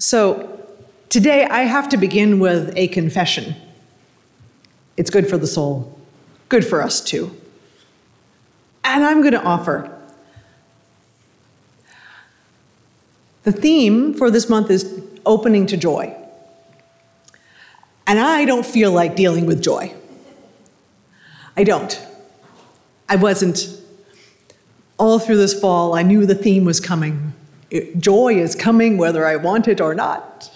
So today I have to begin with a confession. It's good for the soul, good for us too. And I'm going to offer. The theme for this month is opening to joy. And I don't feel like dealing with joy. I don't. I wasn't. All through this fall, I knew the theme was coming. Joy is coming whether I want it or not.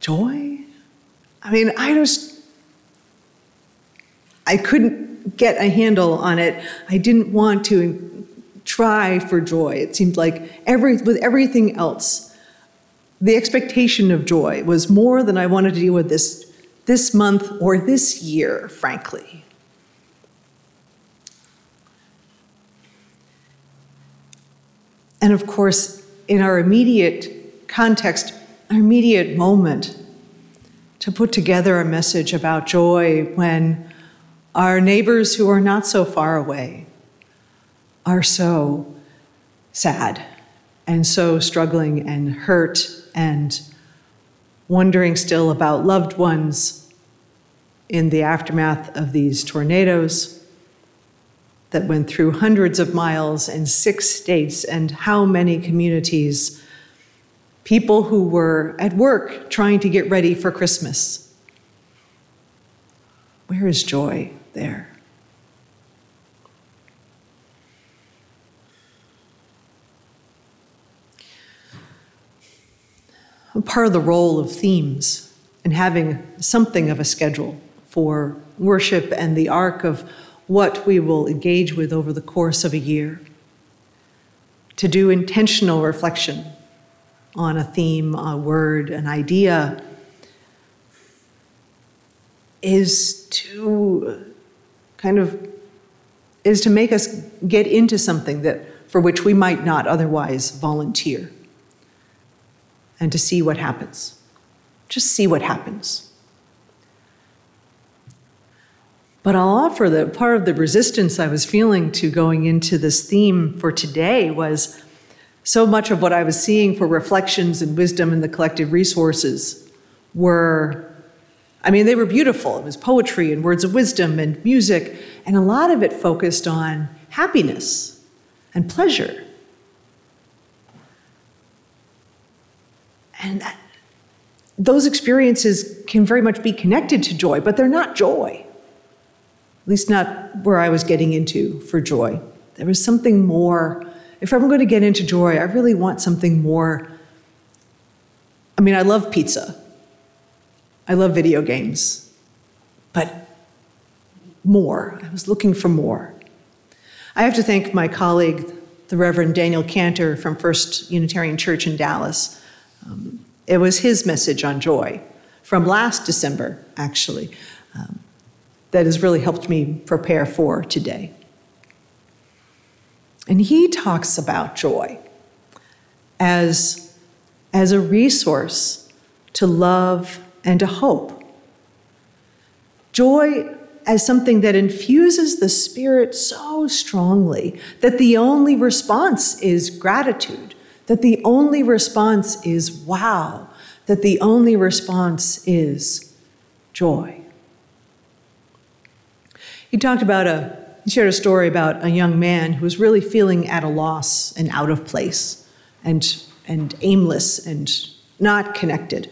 Joy? I mean, I just, I couldn't get a handle on it. I didn't want to try for joy. It seemed like every, with everything else, the expectation of joy was more than I wanted to deal with this, this month or this year, frankly. And of course, in our immediate context, our immediate moment, to put together a message about joy when our neighbors who are not so far away are so sad and so struggling and hurt and wondering still about loved ones in the aftermath of these tornadoes that went through hundreds of miles and six states and how many communities. People who were at work trying to get ready for Christmas. Where is joy there? part of the role of themes and having something of a schedule for worship and the arc of what we will engage with over the course of a year. To do intentional reflection on a theme, a word, an idea is to kind of is to make us get into something that for which we might not otherwise volunteer and to see what happens. Just see what happens. But I'll offer that part of the resistance I was feeling to going into this theme for today was so much of what I was seeing for reflections and wisdom in the collective resources were, I mean, they were beautiful. It was poetry and words of wisdom and music, and a lot of it focused on happiness and pleasure. And that, those experiences can very much be connected to joy, but they're not joy. At least not where I was getting into for joy. There was something more. If I'm going to get into joy, I really want something more. I mean, I love pizza. I love video games. But more. I was looking for more. I have to thank my colleague, the Reverend Daniel Kanter from First Unitarian Church in Dallas, um, it was his message on joy from last December, actually, um, that has really helped me prepare for today. And he talks about joy as, as a resource to love and to hope. Joy as something that infuses the spirit so strongly that the only response is gratitude that the only response is wow, that the only response is joy. He talked about a, he shared a story about a young man who was really feeling at a loss and out of place and, and aimless and not connected.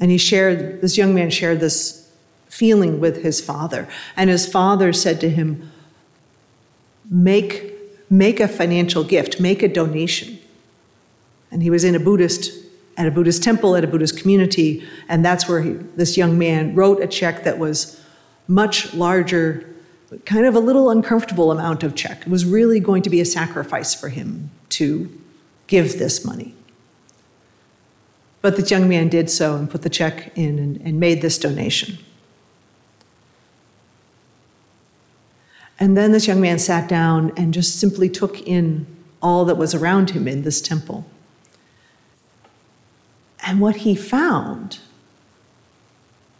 And he shared, this young man shared this feeling with his father. And his father said to him, Make, make a financial gift, make a donation. And he was in a Buddhist, at a Buddhist temple, at a Buddhist community, and that's where he, this young man wrote a check that was much larger, kind of a little uncomfortable amount of check. It was really going to be a sacrifice for him to give this money. But the young man did so and put the check in and, and made this donation. And then this young man sat down and just simply took in all that was around him in this temple. And what he found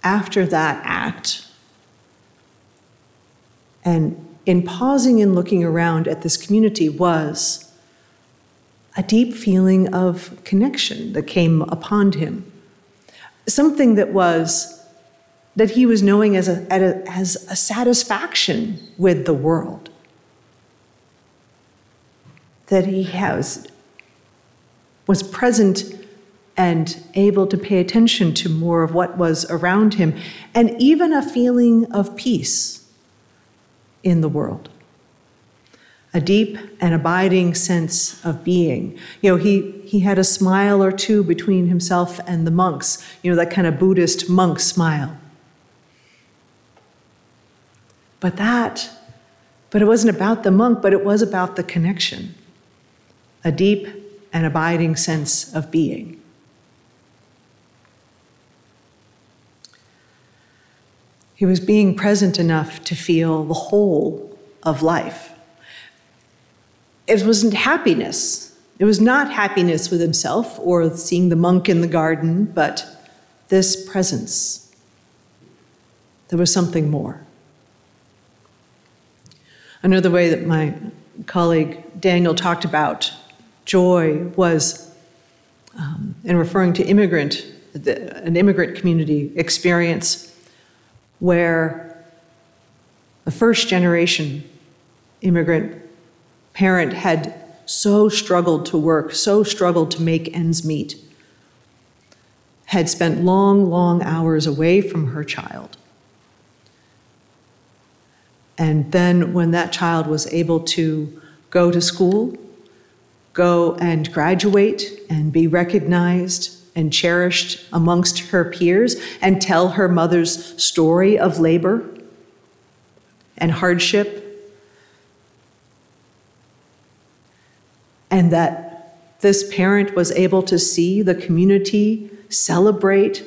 after that act, and in pausing and looking around at this community, was a deep feeling of connection that came upon him. Something that was that he was knowing as a, as a satisfaction with the world. That he has was present and able to pay attention to more of what was around him, and even a feeling of peace in the world a deep and abiding sense of being. You know, he, he had a smile or two between himself and the monks, you know, that kind of Buddhist monk smile. But that, but it wasn't about the monk, but it was about the connection, a deep and abiding sense of being. He was being present enough to feel the whole of life it wasn't happiness. It was not happiness with himself or seeing the monk in the garden, but this presence. There was something more. Another way that my colleague Daniel talked about joy was um, in referring to immigrant, the, an immigrant community experience where the first generation immigrant parent had so struggled to work, so struggled to make ends meet, had spent long, long hours away from her child. And then, when that child was able to go to school, go and graduate and be recognized and cherished amongst her peers, and tell her mother's story of labor and hardship and that this parent was able to see the community celebrate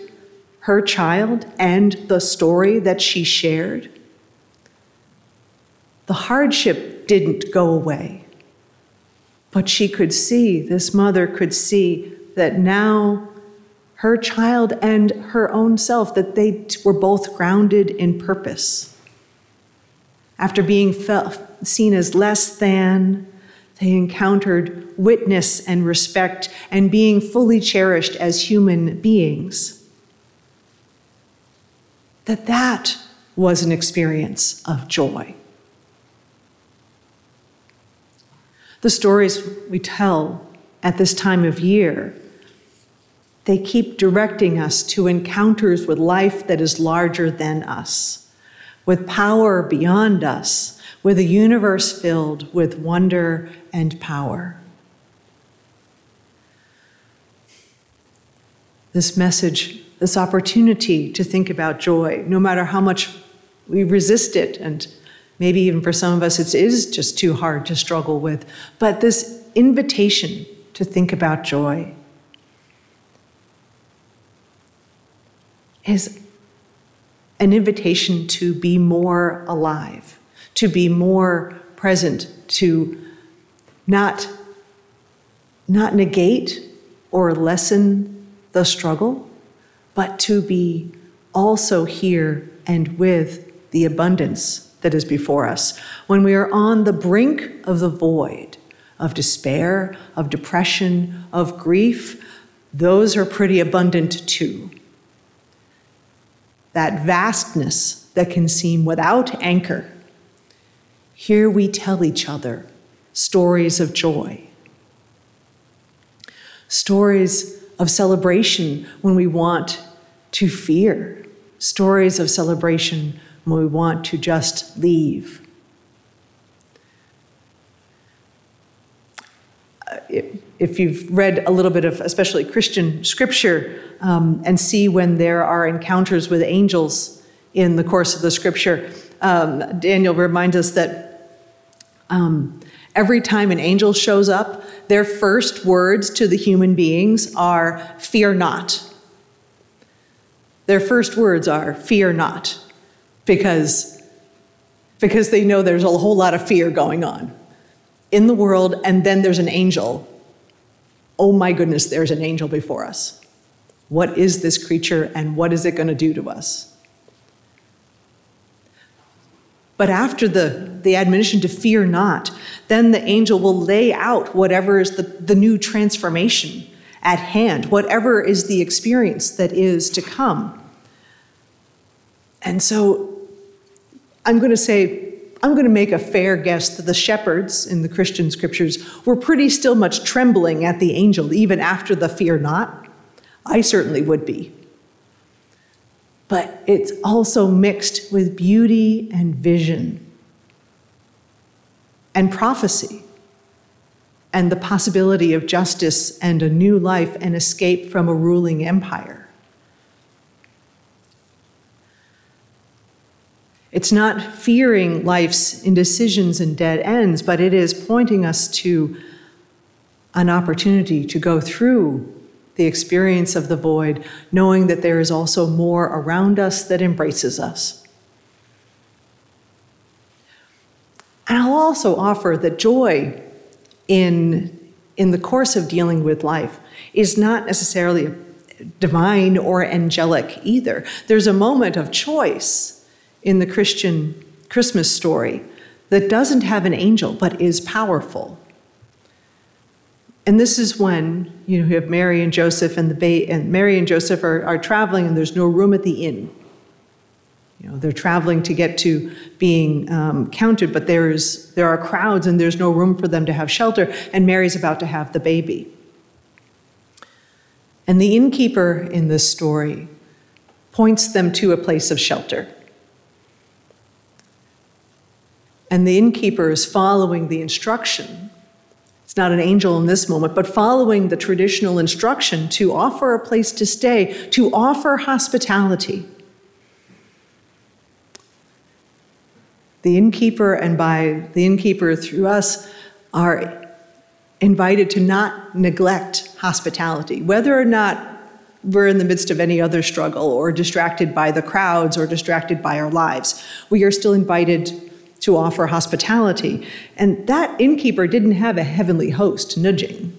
her child and the story that she shared. The hardship didn't go away, but she could see, this mother could see that now her child and her own self, that they were both grounded in purpose. After being felt, seen as less than, they encountered witness and respect and being fully cherished as human beings. That that was an experience of joy. The stories we tell at this time of year, they keep directing us to encounters with life that is larger than us, with power beyond us, with a universe filled with wonder and power. This message, this opportunity to think about joy, no matter how much we resist it, and maybe even for some of us it is just too hard to struggle with, but this invitation to think about joy is an invitation to be more alive to be more present, to not, not negate or lessen the struggle, but to be also here and with the abundance that is before us. When we are on the brink of the void, of despair, of depression, of grief, those are pretty abundant too. That vastness that can seem without anchor here we tell each other stories of joy, stories of celebration when we want to fear, stories of celebration when we want to just leave. If you've read a little bit of, especially Christian scripture, um, and see when there are encounters with angels in the course of the scripture, um, Daniel reminds us that um, every time an angel shows up, their first words to the human beings are, Fear not. Their first words are, Fear not, because, because they know there's a whole lot of fear going on in the world, and then there's an angel. Oh my goodness, there's an angel before us. What is this creature, and what is it going to do to us? But after the, the admonition to fear not, then the angel will lay out whatever is the, the new transformation at hand, whatever is the experience that is to come. And so I'm going to say, I'm going to make a fair guess that the shepherds in the Christian scriptures were pretty still much trembling at the angel, even after the fear not. I certainly would be. But it's also mixed with beauty and vision and prophecy and the possibility of justice and a new life and escape from a ruling empire. It's not fearing life's indecisions and dead ends, but it is pointing us to an opportunity to go through the experience of the void, knowing that there is also more around us that embraces us. And I'll also offer that joy in, in the course of dealing with life is not necessarily divine or angelic either. There's a moment of choice in the Christian Christmas story that doesn't have an angel but is powerful. And this is when you know you have Mary and Joseph and the ba- and Mary and Joseph are, are traveling and there's no room at the inn. You know they're traveling to get to being um, counted, but there is there are crowds and there's no room for them to have shelter. And Mary's about to have the baby. And the innkeeper in this story points them to a place of shelter. And the innkeeper is following the instruction. It's not an angel in this moment, but following the traditional instruction to offer a place to stay, to offer hospitality. The innkeeper, and by the innkeeper through us, are invited to not neglect hospitality, whether or not we're in the midst of any other struggle or distracted by the crowds or distracted by our lives. We are still invited to offer hospitality. And that innkeeper didn't have a heavenly host nudging.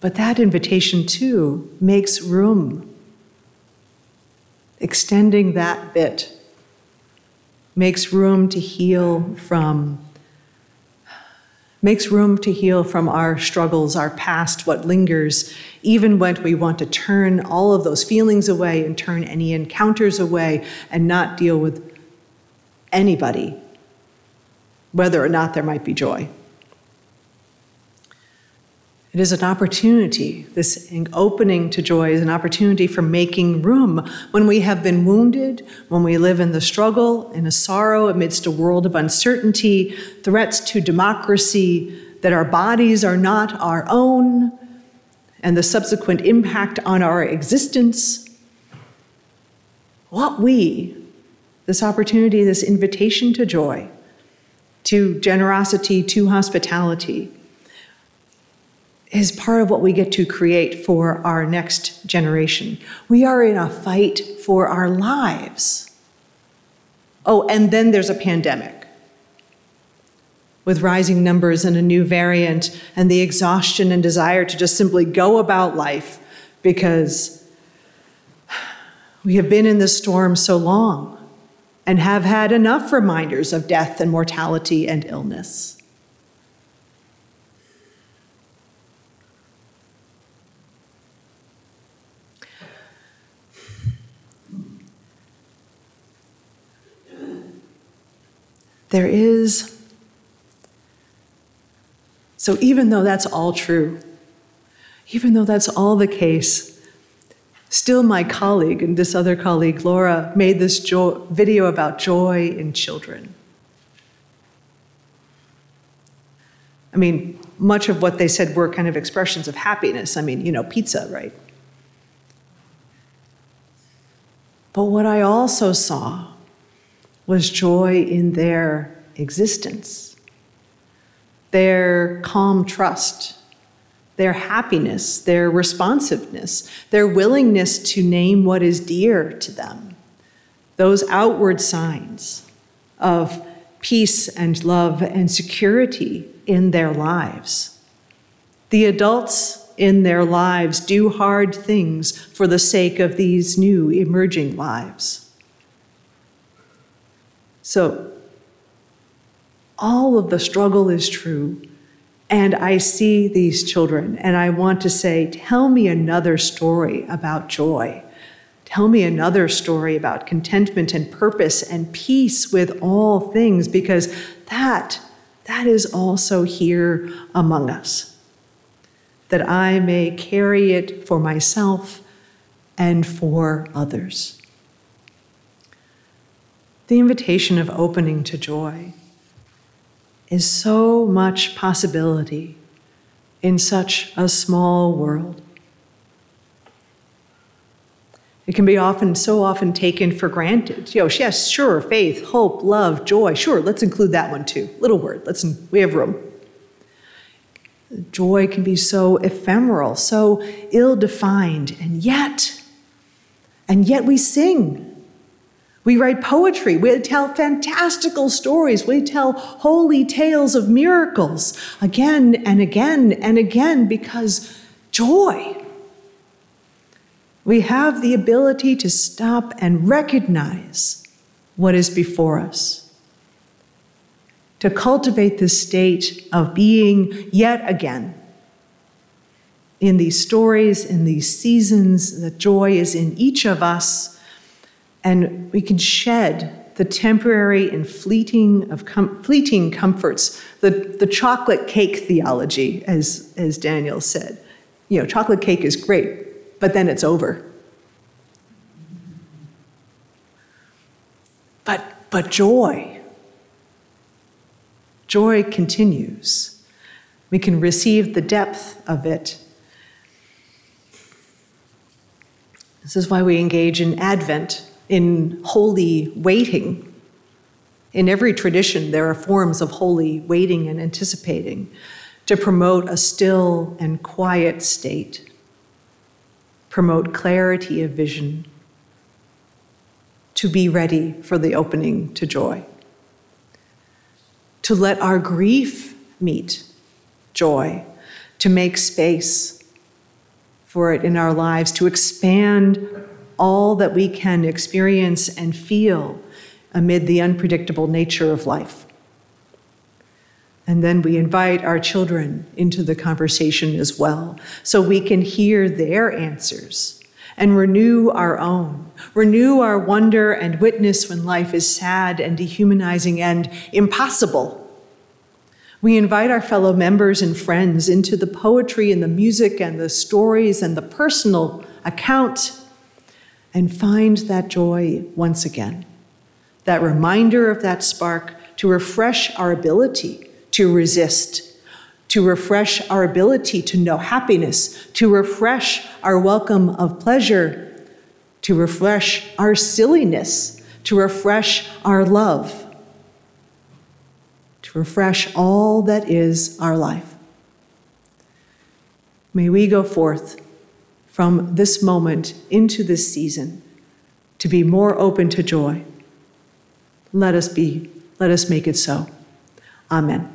But that invitation, too, makes room. Extending that bit makes room to heal from makes room to heal from our struggles, our past, what lingers, even when we want to turn all of those feelings away and turn any encounters away and not deal with anybody, whether or not there might be joy. It is an opportunity. This opening to joy is an opportunity for making room when we have been wounded, when we live in the struggle, in a sorrow amidst a world of uncertainty, threats to democracy, that our bodies are not our own, and the subsequent impact on our existence. What we, this opportunity, this invitation to joy, to generosity, to hospitality, is part of what we get to create for our next generation. We are in a fight for our lives. Oh, and then there's a pandemic with rising numbers and a new variant and the exhaustion and desire to just simply go about life because we have been in this storm so long and have had enough reminders of death and mortality and illness. There is. So, even though that's all true, even though that's all the case, still my colleague and this other colleague, Laura, made this jo- video about joy in children. I mean, much of what they said were kind of expressions of happiness. I mean, you know, pizza, right? But what I also saw was joy in their existence, their calm trust, their happiness, their responsiveness, their willingness to name what is dear to them. Those outward signs of peace and love and security in their lives. The adults in their lives do hard things for the sake of these new emerging lives. So, all of the struggle is true. And I see these children, and I want to say, Tell me another story about joy. Tell me another story about contentment and purpose and peace with all things, because that, that is also here among us. That I may carry it for myself and for others. The invitation of opening to joy is so much possibility in such a small world. It can be often, so often taken for granted. You know, yes, sure, faith, hope, love, joy. Sure, let's include that one too. Little word. Let's. We have room. Joy can be so ephemeral, so ill-defined, and yet, and yet we sing. We write poetry. We tell fantastical stories. We tell holy tales of miracles again and again and again because joy we have the ability to stop and recognize what is before us. To cultivate the state of being yet again in these stories, in these seasons, the joy is in each of us, and we can shed the temporary and fleeting of com- fleeting comforts, the, the chocolate cake theology, as, as Daniel said. You know, chocolate cake is great, but then it's over. But, but joy, joy continues. We can receive the depth of it. This is why we engage in Advent, in holy waiting. In every tradition, there are forms of holy waiting and anticipating to promote a still and quiet state promote clarity of vision, to be ready for the opening to joy, to let our grief meet joy, to make space for it in our lives, to expand all that we can experience and feel amid the unpredictable nature of life. And then we invite our children into the conversation as well, so we can hear their answers and renew our own, renew our wonder and witness when life is sad and dehumanizing and impossible. We invite our fellow members and friends into the poetry and the music and the stories and the personal account and find that joy once again, that reminder of that spark to refresh our ability to resist, to refresh our ability to know happiness, to refresh our welcome of pleasure, to refresh our silliness, to refresh our love, to refresh all that is our life. May we go forth from this moment into this season to be more open to joy. Let us be, let us make it so. Amen.